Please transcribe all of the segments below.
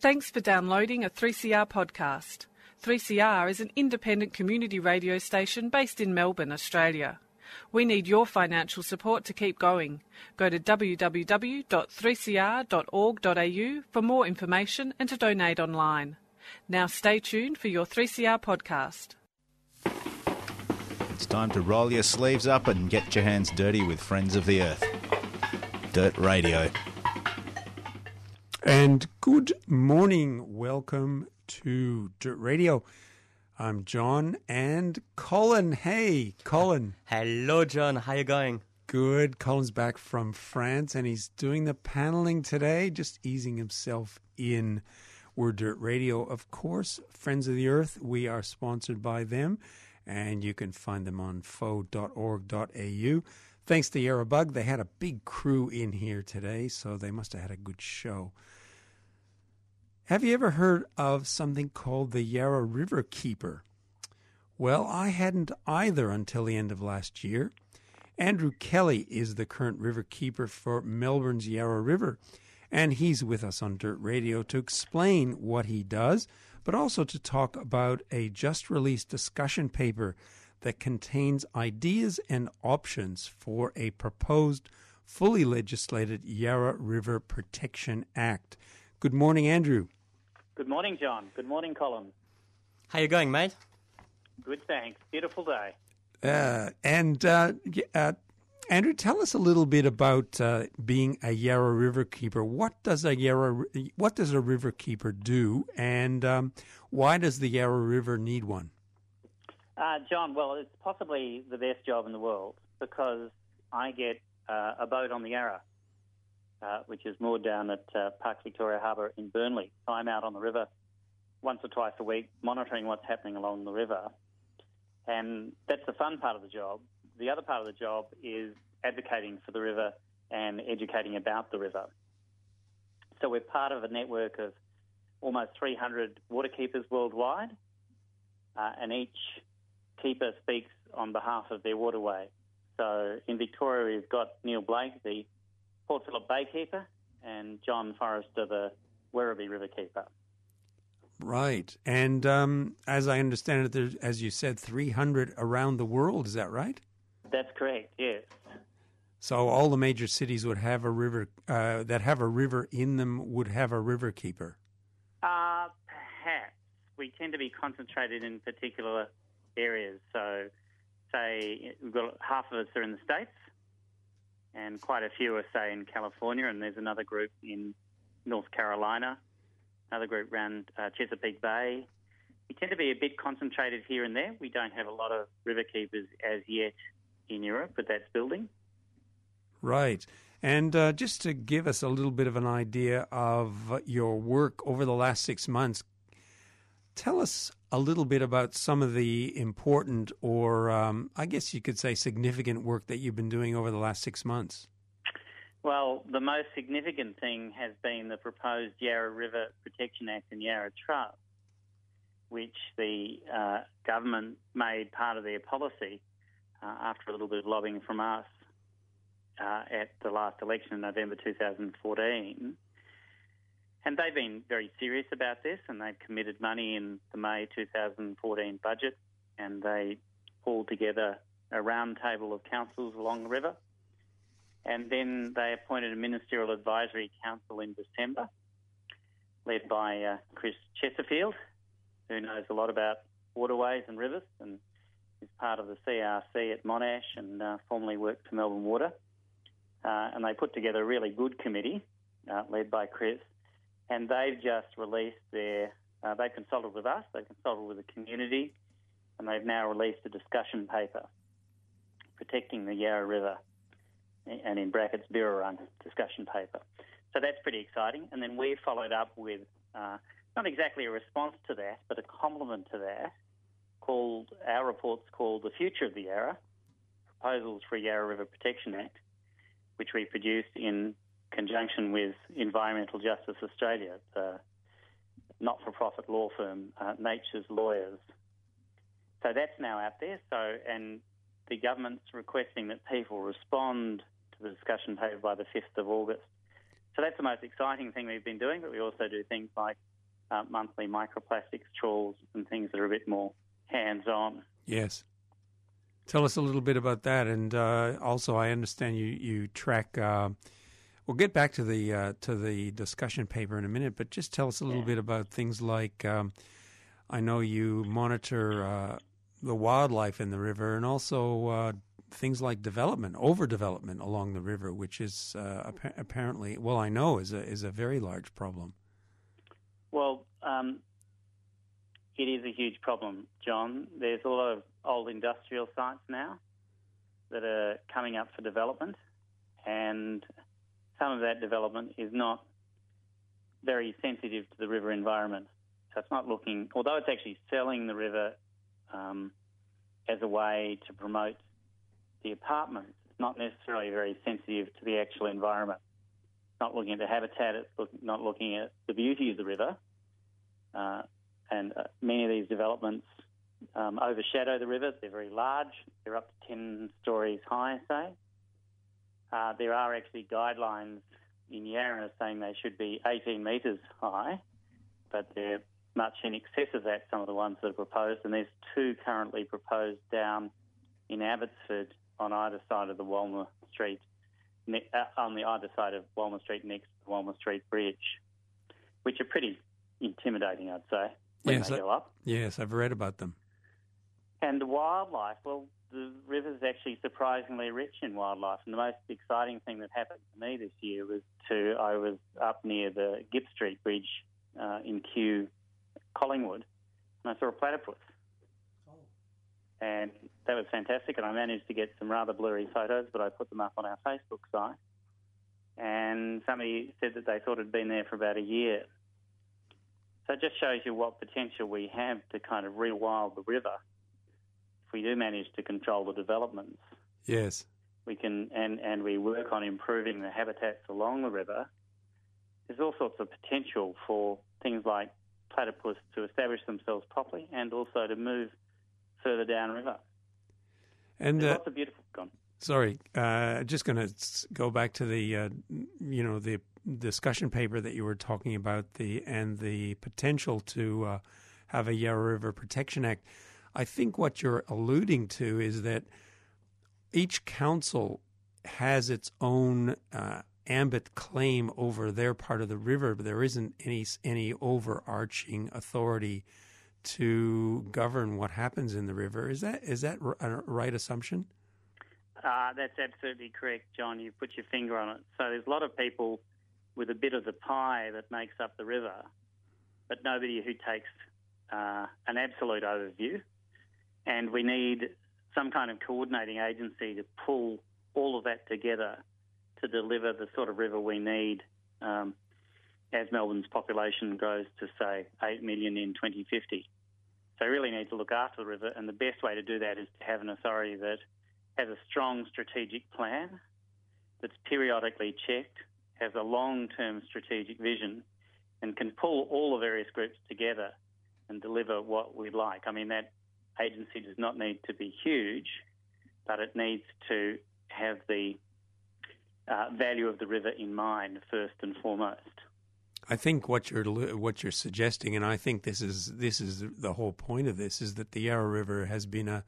Thanks for downloading a 3CR podcast. 3CR is an independent community radio station based in Melbourne, Australia. We need your financial support to keep going. Go to www.3cr.org.au for more information and to donate online. Now stay tuned for your 3CR podcast. It's time to roll your sleeves up and get your hands dirty with Friends of the Earth. Dirt Radio. And good morning. Welcome to Dirt Radio. I'm John and Colin. Hey, Colin. Hello, John. How you going? Good. Colin's back from France and he's doing the paneling today, just easing himself in. We're Dirt Radio, of course. Friends of the Earth, we are sponsored by them, and you can find them on foe.org.au. Thanks to Yarrabug, they had a big crew in here today, so they must have had a good show. Have you ever heard of something called the Yarra River Keeper? Well, I hadn't either until the end of last year. Andrew Kelly is the current river keeper for Melbourne's Yarra River, and he's with us on Dirt Radio to explain what he does, but also to talk about a just released discussion paper that contains ideas and options for a proposed fully legislated Yarra River Protection Act. Good morning, Andrew. Good morning, John. Good morning, Colin. How you going, mate? Good, thanks. Beautiful day. Uh, and uh, uh, Andrew, tell us a little bit about uh, being a Yarra River keeper. What does a Yarra What does a river keeper do, and um, why does the Yarra River need one? Uh, John, well, it's possibly the best job in the world because I get uh, a boat on the Yarra. Uh, which is moored down at uh, Park Victoria Harbour in Burnley. So I'm out on the river once or twice a week monitoring what's happening along the river. And that's the fun part of the job. The other part of the job is advocating for the river and educating about the river. So we're part of a network of almost 300 waterkeepers worldwide, uh, and each keeper speaks on behalf of their waterway. So in Victoria, we've got Neil Blake, the Port Phillip Bay keeper, and John Forrester, the Werribee River keeper. Right. And um, as I understand it, there's, as you said, 300 around the world. Is that right? That's correct, yes. So all the major cities would have a river, uh, that have a river in them would have a river keeper? Uh, perhaps. We tend to be concentrated in particular areas. So, say, we've got half of us are in the States, and quite a few are, say, in California, and there's another group in North Carolina, another group around uh, Chesapeake Bay. We tend to be a bit concentrated here and there. We don't have a lot of river keepers as yet in Europe, but that's building. Right. And uh, just to give us a little bit of an idea of your work over the last six months, tell us a little bit about some of the important, or um, I guess you could say significant work that you've been doing over the last six months. Well, the most significant thing has been the proposed Yarra River Protection Act and Yarra Trust, which the uh, government made part of their policy uh, after a little bit of lobbying from us uh, at the last election in November 2014. And they've been very serious about this and they've committed money in the May 2014 budget and they pulled together a round table of councils along the river. And then they appointed a ministerial advisory council in December, led by uh, Chris Chesterfield, who knows a lot about waterways and rivers and is part of the CRC at Monash and uh, formerly worked for Melbourne Water. Uh, and they put together a really good committee uh, led by Chris and they've just released their. Uh, they consulted with us, they consulted with the community, and they've now released a discussion paper protecting the Yarra River, and in brackets Birrarung discussion paper. So that's pretty exciting. And then we followed up with uh, not exactly a response to that, but a complement to that. Called our report's called "The Future of the Yarra: Proposals for a Yarra River Protection Act," which we produced in conjunction with Environmental Justice Australia, the not-for-profit law firm, uh, Nature's Lawyers. So that's now out there. So and the government's requesting that people respond to the discussion paper by the 5th of August. So that's the most exciting thing we've been doing, but we also do things like uh, monthly microplastics trawls and things that are a bit more hands-on. Yes. Tell us a little bit about that, and uh, also I understand you you track. Uh, we'll get back to the uh, to the discussion paper in a minute, but just tell us a little Yeah. bit about things like. Um, I know you monitor uh, the wildlife in the river, and also uh, things like development, overdevelopment along the river, which is uh, appa- apparently, well, I know is a is a very large problem. Well, um, it is a huge problem, John. There's a lot of old industrial sites now that are coming up for development, and some of that development is not very sensitive to the river environment. So it's not looking, although it's actually selling the river um, as a way to promote the apartments, it's not necessarily very sensitive to the actual environment. It's not looking at the habitat, it's look, not looking at the beauty of the river. Uh, and uh, many of these developments um, overshadow the river. They're very large. They're up to 10 stories high, say. Uh, there are actually guidelines in Yarra saying they should be 18 metres high, but they're much in excess of that, some of the ones that are proposed. And there's two currently proposed down in Abbotsford on either side of the Walmer Street, ne- uh, on the either side of Walmer Street next to the Walmer Street Bridge, which are pretty intimidating, I'd say, when Yes, they I- go up. Yes, I've read about them. And the wildlife, well, the river's actually surprisingly rich in wildlife. And the most exciting thing that happened to me this year was to I was up near the Gipps Street Bridge uh, in Kew, Collingwood, and I saw a platypus. Oh. And that was fantastic. And I managed to get some rather blurry photos, but I put them up on our Facebook site. And somebody said that they thought it had been there for about a year. So it just shows you what potential we have to kind of rewild the river we do manage to control the developments, Yes. we can and, and we work on improving the habitats along the river, there's all sorts of potential for things like platypus to establish themselves properly and also to move further downriver. And There's uh, lots of beautiful gone. Sorry, uh, just going to go back to the uh, you know the discussion paper that you were talking about the and the potential to uh, have a Yarra River Protection Act. I think what you're alluding to is that each council has its own uh, ambit claim over their part of the river, but there isn't any any overarching authority to govern what happens in the river. Is that is that a right assumption? Uh, that's absolutely correct, John. You put your finger on it. So there's a lot of people with a bit of the pie that makes up the river, but nobody who takes uh, an absolute overview. And we need some kind of coordinating agency to pull all of that together to deliver the sort of river we need um, as Melbourne's population grows to, say, 8 million in 2050. So we really need to look after the river, and the best way to do that is to have an authority that has a strong strategic plan that's periodically checked, has a long term strategic vision, and can pull all the various groups together and deliver what we'd like. I mean, that agency does not need to be huge, but it needs to have the uh, value of the river in mind first and foremost. I think what you're what you're suggesting, and I think this is this is the whole point of this, is that the Yarra River has been a,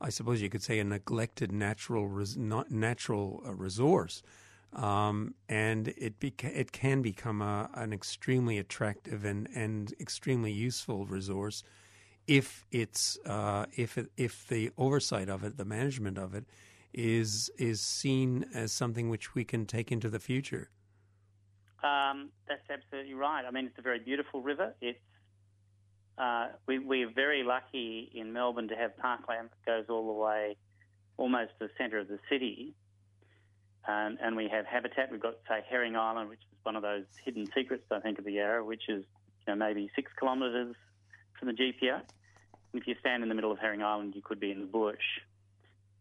I suppose you could say, a neglected natural res, not natural uh, resource, um, and it beca- it can become a, an extremely attractive and, and extremely useful resource if it's uh, if it, if the oversight of it, the management of it, is is seen as something which we can take into the future. Um, that's absolutely right. I mean, it's a very beautiful river. It's uh, we, we're very lucky in Melbourne to have parkland that goes all the way almost to the centre of the city. Um, and we have habitat. We've got, say, Herring Island, which is one of those hidden secrets, I think, of the Yarra, which is you know, maybe six kilometres from the GPO. And if you stand in the middle of Herring Island, you could be in the bush.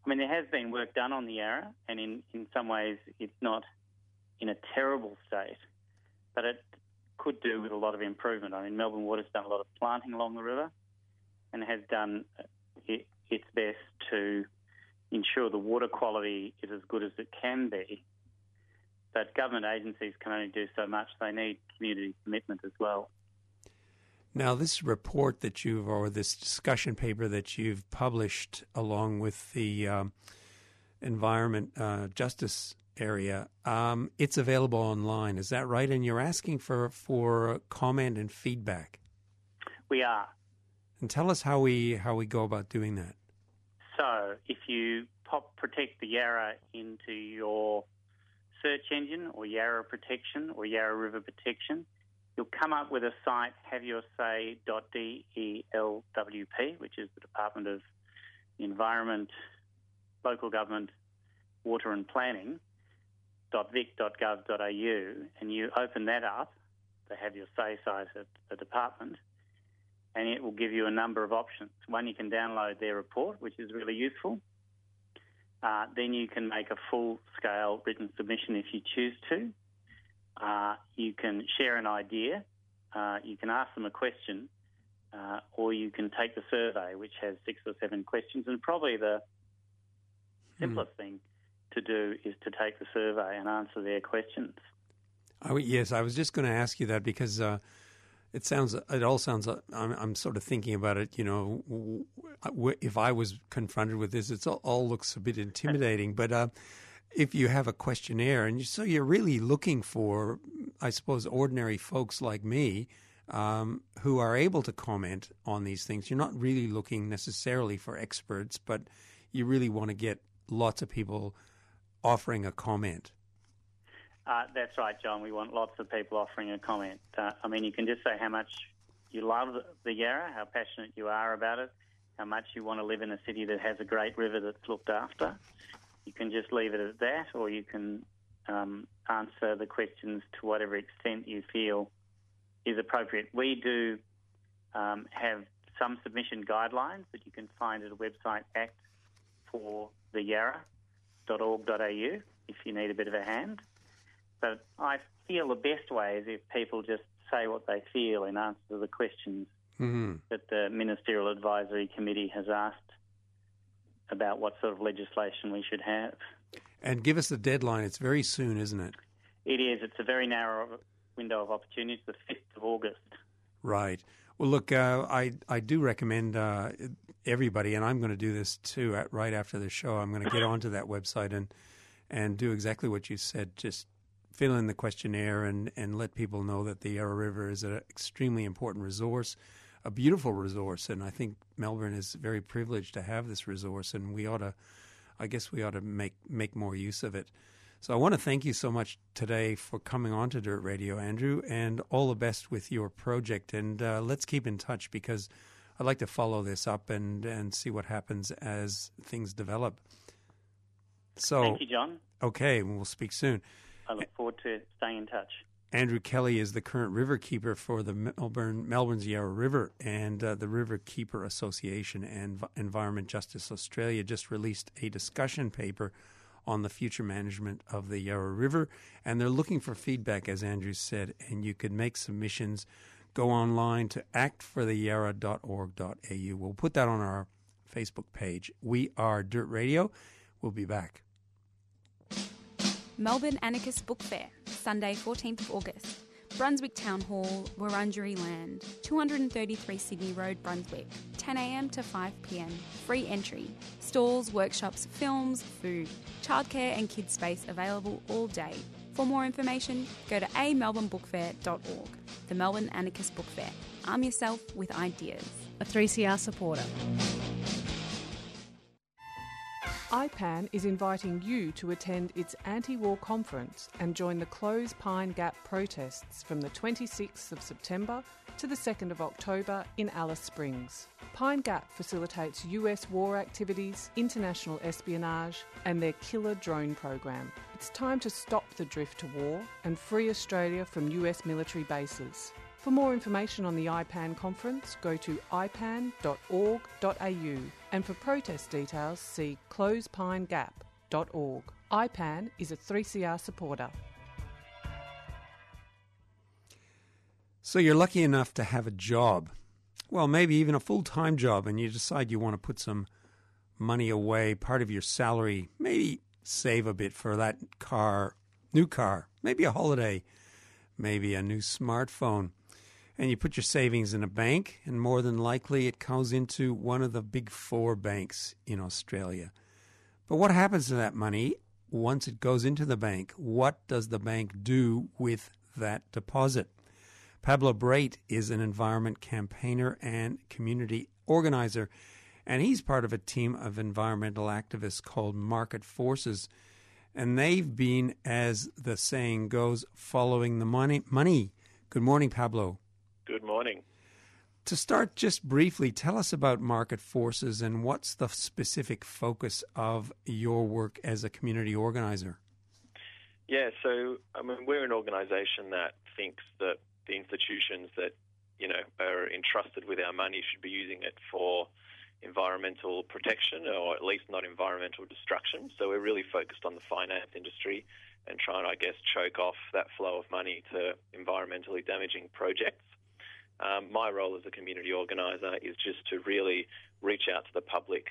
I mean, there has been work done on the Yarra, and in, in some ways, it's not in a terrible state, but it could do with a lot of improvement. I mean, Melbourne Water's done a lot of planting along the river and has done uh, it, its best to ensure the water quality is as good as it can be. but government agencies can only do so much. They need community commitment as well. Now, this report that you've, or this discussion paper that you've published along with the um, environment uh, justice area, um, it's available online. Is that right? And you're asking for for comment and feedback. We are. And tell us how we how we go about doing that. So, if you pop Protect the Yarra into your search engine or Yarra Protection or Yarra River Protection, you'll come up with a site, haveyoursay.delwp, which is the Department of Environment, Local Government, Water and Planning, .vic.gov.au, and you open that up, the Have Your Say site at the department, and it will give you a number of options. One, you can download their report, which is really useful. Uh, then you can make a full scale written submission if you choose to. Uh, you can share an idea, uh, you can ask them a question, uh, or you can take the survey, which has six or seven questions. And probably the simplest hmm. thing to do is to take the survey and answer their questions. Oh, yes, I was just going to ask you that because uh, it sounds, it all sounds. Uh, I'm, I'm, sort of thinking about it. You know, if I was confronted with this, it all, all, looks a bit intimidating. but uh, if you have a questionnaire, and so you're really looking for, I suppose, ordinary folks like me um, who are able to comment on these things. You're not really looking necessarily for experts, but you really want to get lots of people offering a comment. Uh, that's right, John. We want lots of people offering a comment. Uh, I mean, you can just say how much you love the Yarra, how passionate you are about it, how much you want to live in a city that has a great river that's looked after. You can just leave it at that, or you can um, answer the questions to whatever extent you feel is appropriate. We do um, have some submission guidelines that you can find at a website, act for the yarra.org.au, if you need a bit of a hand. But I feel the best way is if people just say what they feel in answer to the questions mm-hmm. that the Ministerial Advisory Committee has asked about what sort of legislation we should have. And give us the deadline. It's very soon, isn't it? It is. It's a very narrow window of opportunity. It's the 5th of August. Right. Well, look, uh, I I do recommend uh, everybody, and I'm going to do this too. At, right after the show, I'm going to get onto that website and and do exactly what you said. Just fill in the questionnaire and, and let people know that the Yarra River is an extremely important resource, a beautiful resource, and I think Melbourne is very privileged to have this resource, and we ought to, I guess, we ought to make make more use of it. So I want to thank you so much today for coming on to Dirt Radio, Andrew, and all the best with your project. And uh, let's keep in touch because I'd like to follow this up and and see what happens as things develop. So thank you, John. Okay, we'll speak soon. I look forward to staying in touch. Andrew Kelly is the current river keeper for the Melbourne Melbourne's Yarra River, and uh, the River Keeper Association and Environment Justice Australia just released a discussion paper on the future management of the Yarra River, and they're looking for feedback, as Andrew said, and you could make submissions. Go online to actfortheyarra.org.au. We'll put that on our Facebook page. We are Dirt Radio. We'll be back. Melbourne Anarchist Book Fair, Sunday 14th of August. Brunswick Town Hall, Wurundjeri Land, 233 Sydney Road, Brunswick, 10am to 5pm. Free entry. Stalls, workshops, films, food, childcare and kids space available all day. For more information, go to amelbournebookfair.org. The Melbourne Anarchist Book Fair. Arm yourself with ideas. A 3CR supporter. IPAN is inviting you to attend its anti war conference and join the Close Pine Gap protests from the 26th of September to the 2nd of October in Alice Springs. Pine Gap facilitates US war activities, international espionage, and their killer drone program. It's time to stop the drift to war and free Australia from US military bases. For more information on the IPAN conference, go to ipan.org.au and for protest details, see closepinegap.org. IPAN is a 3CR supporter. So you're lucky enough to have a job, well, maybe even a full time job, and you decide you want to put some money away, part of your salary, maybe save a bit for that car new car, maybe a holiday, maybe a new smartphone. And you put your savings in a bank, and more than likely it goes into one of the big four banks in Australia. But what happens to that money once it goes into the bank? What does the bank do with that deposit? Pablo Brait is an environment campaigner and community organizer, and he's part of a team of environmental activists called Market Forces. And they've been, as the saying goes, following the money. money. Good morning, Pablo. Good morning. To start, just briefly, tell us about Market Forces and what's the specific focus of your work as a community organizer? Yeah, so I mean, we're an organisation that thinks that the institutions that you know are entrusted with our money should be using it for environmental protection or at least not environmental destruction. So we're really focused on the finance industry and trying, I guess, choke off that flow of money to environmentally damaging projects. Um, my role as a community organiser is just to really reach out to the public,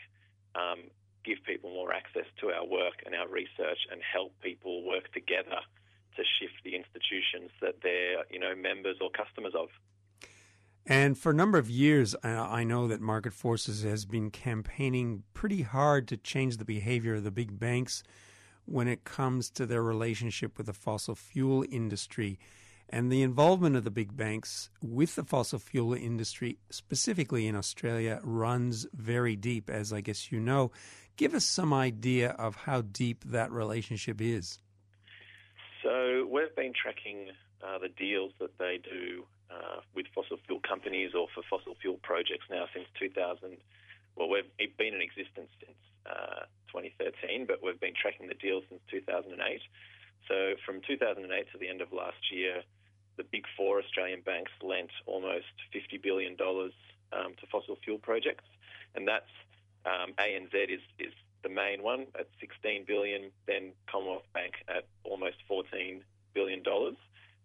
um, give people more access to our work and our research, and help people work together to shift the institutions that they're, you know, members or customers of. And for a number of years, I know that Market Forces has been campaigning pretty hard to change the behavior of the big banks when it comes to their relationship with the fossil fuel industry. And the involvement of the big banks with the fossil fuel industry, specifically in Australia, runs very deep, as I guess you know. Give us some idea of how deep that relationship is. So, we've been tracking uh, the deals that they do uh, with fossil fuel companies or for fossil fuel projects now since 2000. Well, we've been in existence since uh, 2013, but we've been tracking the deals since 2008. So from 2008 to the end of last year, the big four Australian banks lent almost $50 billion um, to fossil fuel projects. And that's um, ANZ is, is the main one at 16 billion, then Commonwealth Bank at almost 14 billion dollars,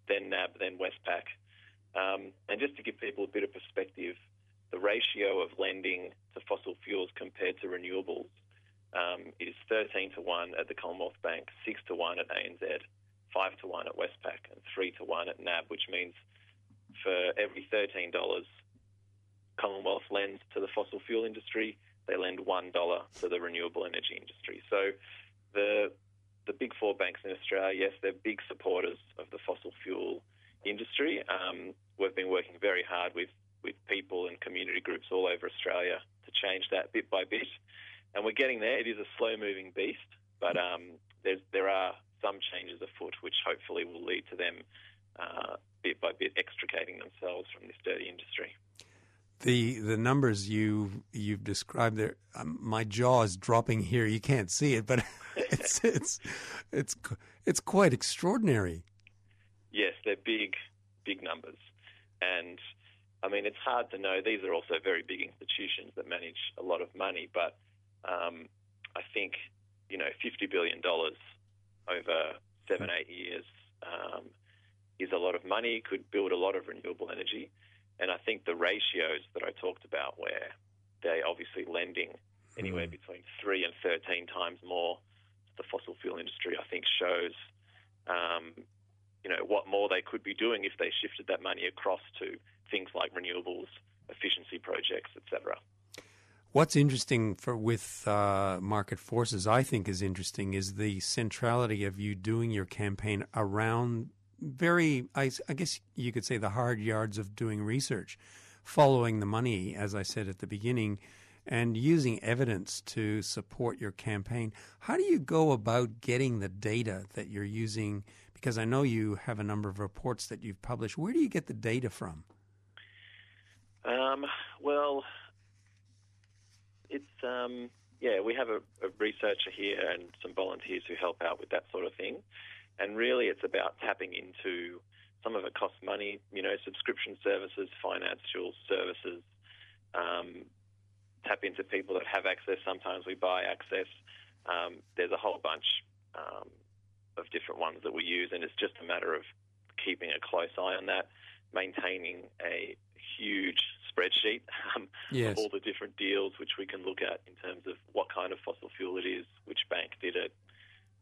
then NAB, then Westpac. Um, and just to give people a bit of perspective, the ratio of lending to fossil fuels compared to renewables um, is 13 to 1 at the Commonwealth Bank, 6 to 1 at ANZ, 5 to 1 at Westpac, and 3 to 1 at NAB, which means for every $13 Commonwealth lends to the fossil fuel industry, they lend $1 to the renewable energy industry. So the the big four banks in Australia, yes, they're big supporters of the fossil fuel industry. Um, we've been working very hard with, with people and community groups all over Australia to change that bit by bit and we're getting there. It is a slow moving beast, but um, there are some changes afoot which hopefully will lead to them uh, bit by bit extricating themselves from this dirty industry. The the numbers you you've described there, um, my jaw is dropping here. You can't see it, but it's it's it's it's quite extraordinary. Yes, they're big big numbers, and I mean it's hard to know. These are also very big institutions that manage a lot of money, but um, I think you know fifty billion dollars over seven eight years um, is a lot of money. Could build a lot of renewable energy, and I think the ratios that I talked about, where they're obviously lending anywhere mm. between three and thirteen times more to the fossil fuel industry, I think shows. Um, you know what more they could be doing if they shifted that money across to things like renewables, efficiency projects, etc. What's interesting for with uh, market forces, I think, is interesting is the centrality of you doing your campaign around very, I, I, guess you could say, the hard yards of doing research, following the money, as I said at the beginning, and using evidence to support your campaign. How do you go about getting the data that you're using? Because I know you have a number of reports that you've published. Where do you get the data from? Um, well, it's um, yeah, we have a, a, researcher here and some volunteers who help out with that sort of thing. And really, it's about tapping into some of it costs money, you know, subscription services, financial services. Um, tap into people that have access. Sometimes we buy access. Um, there's a whole bunch um, of different ones that we use, and it's just a matter of keeping a close eye on that, maintaining a huge spreadsheet um, yes. of all the different deals which we can look at in terms of what kind of fossil fuel it is, which bank did it,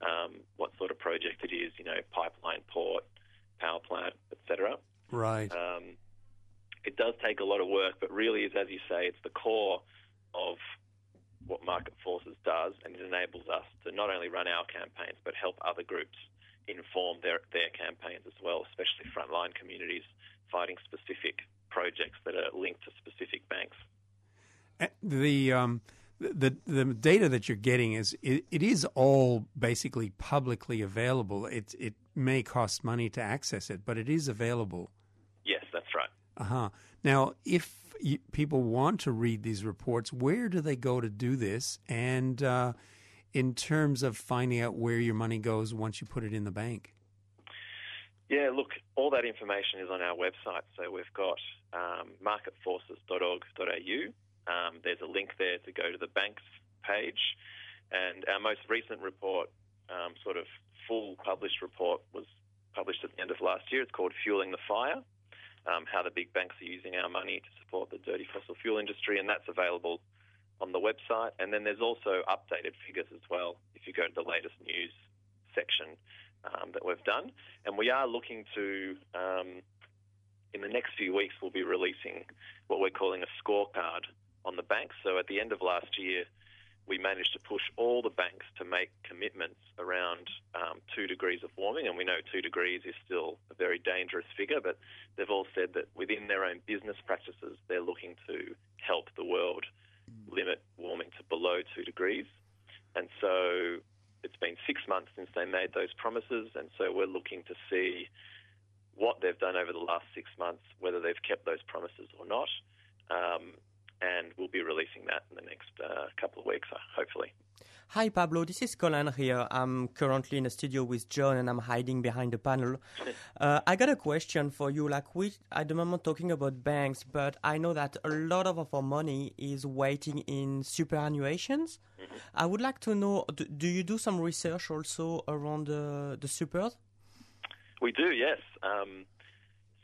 um, what sort of project it is, you know, pipeline, port, power plant, etc. Right. Um, it does take a lot of work, but really is, as you say, it's the core of what Market Forces does, and it enables us to not only run our campaigns, but help other groups inform their, their campaigns as well, especially frontline communities fighting specific projects that are linked to specific banks. The um, the the data that you're getting is it, it is all basically publicly available. It it may cost money to access it, but it is available. Yes, that's right. Uh huh. Now, if you, people want to read these reports, where do they go to do this? And uh, in terms of finding out where your money goes once you put it in the bank. Yeah, look, all that information is on our website. So we've got um, marketforces.org.au. Um, there's a link there to go to the banks page. And our most recent report, um, sort of full published report, was published at the end of last year. It's called Fueling the Fire um, How the Big Banks Are Using Our Money to Support the Dirty Fossil Fuel Industry. And that's available on the website. And then there's also updated figures as well if you go to the latest news section um, that we've done. And we are looking to, um, in the next few weeks, we'll be releasing what we're calling a scorecard on the banks. So at the end of last year, we managed to push all the banks to make commitments around um, two degrees of warming. And we know two degrees is still a very dangerous figure, but they've all said that within their own business practices, they're looking to help the world limit warming to below two degrees. And so it's been six months since they made those promises, and so we're looking to see what they've done over the last six months, whether they've kept those promises or not. Um, and we'll be releasing that in the next uh, couple of weeks, uh, hopefully. Hi, Pablo. This is Colin here. I'm currently in a studio with John and I'm hiding behind the panel. Uh, I got a question for you. Like, we at the moment talking about banks, but I know that a lot of our money is waiting in superannuations. Mm-hmm. I would like to know do, do you do some research also around the, the supers? We do, yes. Um,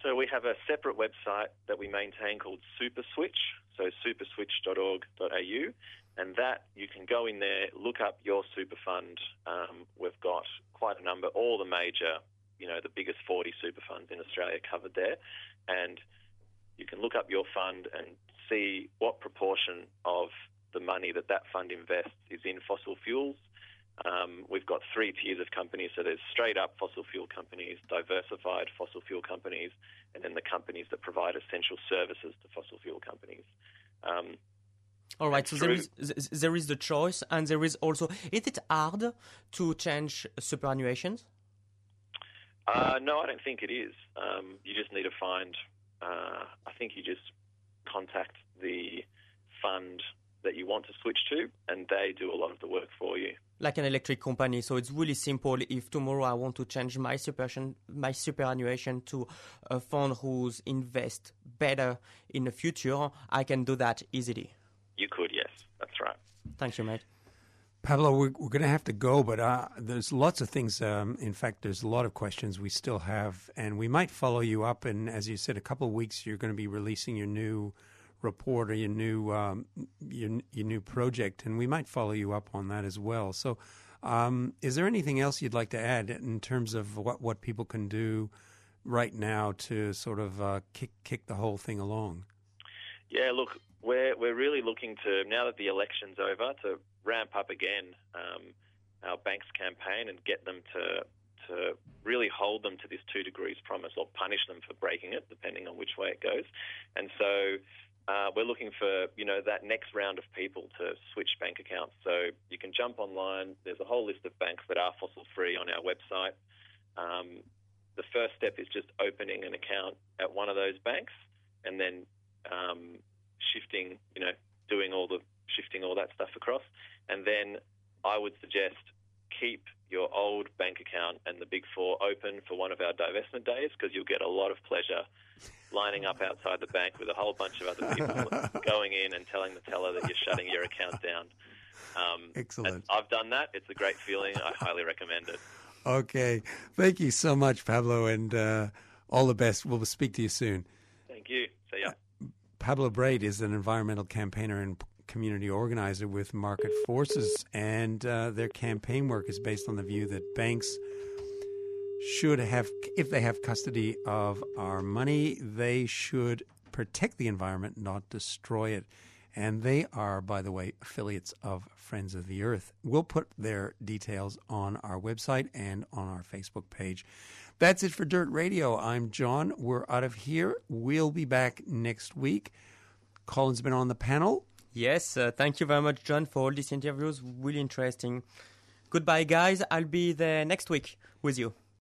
so we have a separate website that we maintain called SuperSwitch, so superswitch.org.au, and that you can go in there, look up your super fund. Um, we've got quite a number, all the major, you know, the biggest 40 super funds in Australia covered there, and you can look up your fund and see what proportion of the money that that fund invests is in fossil fuels. Um, we've got three tiers of companies. So there's straight up fossil fuel companies, diversified fossil fuel companies, and then the companies that provide essential services to fossil fuel companies. Um, All right, so there is th- there is the choice, and there is also. Is it hard to change superannuations? uh, no, I don't think it is. Um, you just need to find. Uh, I think you just contact the fund that you want to switch to, and they do a lot of the work for you. like an electric company. So it's really simple. If tomorrow I want to change my superannuation, my superannuation to a fund who's invest better in the future, I can do that easily. You could, yes, that's right. Thank you, mate. Pablo, we're, we're going to have to go, but uh, there's lots of things. Um, in fact, there's a lot of questions we still have, and we might follow you up. And as you said, a couple of weeks, you're going to be releasing your new report or your new um, your, your new project, and we might follow you up on that as well. So, um, is there anything else you'd like to add in terms of what what people can do right now to sort of uh, kick kick the whole thing along? Yeah, look, we're we're really looking to now that the election's over to ramp up again um, our banks campaign and get them to to really hold them to this two degrees promise or punish them for breaking it, depending on which way it goes. And so uh, we're looking for you know that next round of people to switch bank accounts. So you can jump online. There's a whole list of banks that are fossil free on our website. Um, the first step is just opening an account at one of those banks, and then um, shifting, you know, doing all the shifting all that stuff across. And then I would suggest keep your old bank account and the Big Four open for one of our divestment days because you'll get a lot of pleasure lining up outside the bank with a whole bunch of other people going in and telling the teller that you're shutting your account down. Um, Excellent. I've done that. It's a great feeling. I highly recommend it. Okay, thank you so much, Pablo, and uh, all the best. We'll speak to you soon. Thank you. See ya. Pablo Brait is an environmental campaigner and community organizer with Market Forces, and uh, their campaign work is based on the view that banks should have, if they have custody of our money, they should protect the environment, not destroy it. And they are, by the way, affiliates of Friends of the Earth. We'll put their details on our website and on our Facebook page. That's it for Dirt Radio. I'm John. We're out of here. We'll be back next week. Colin's been on the panel. Yes, uh, thank you very much, John, for all these interviews. Really interesting. Goodbye, guys. I'll be there next week with you.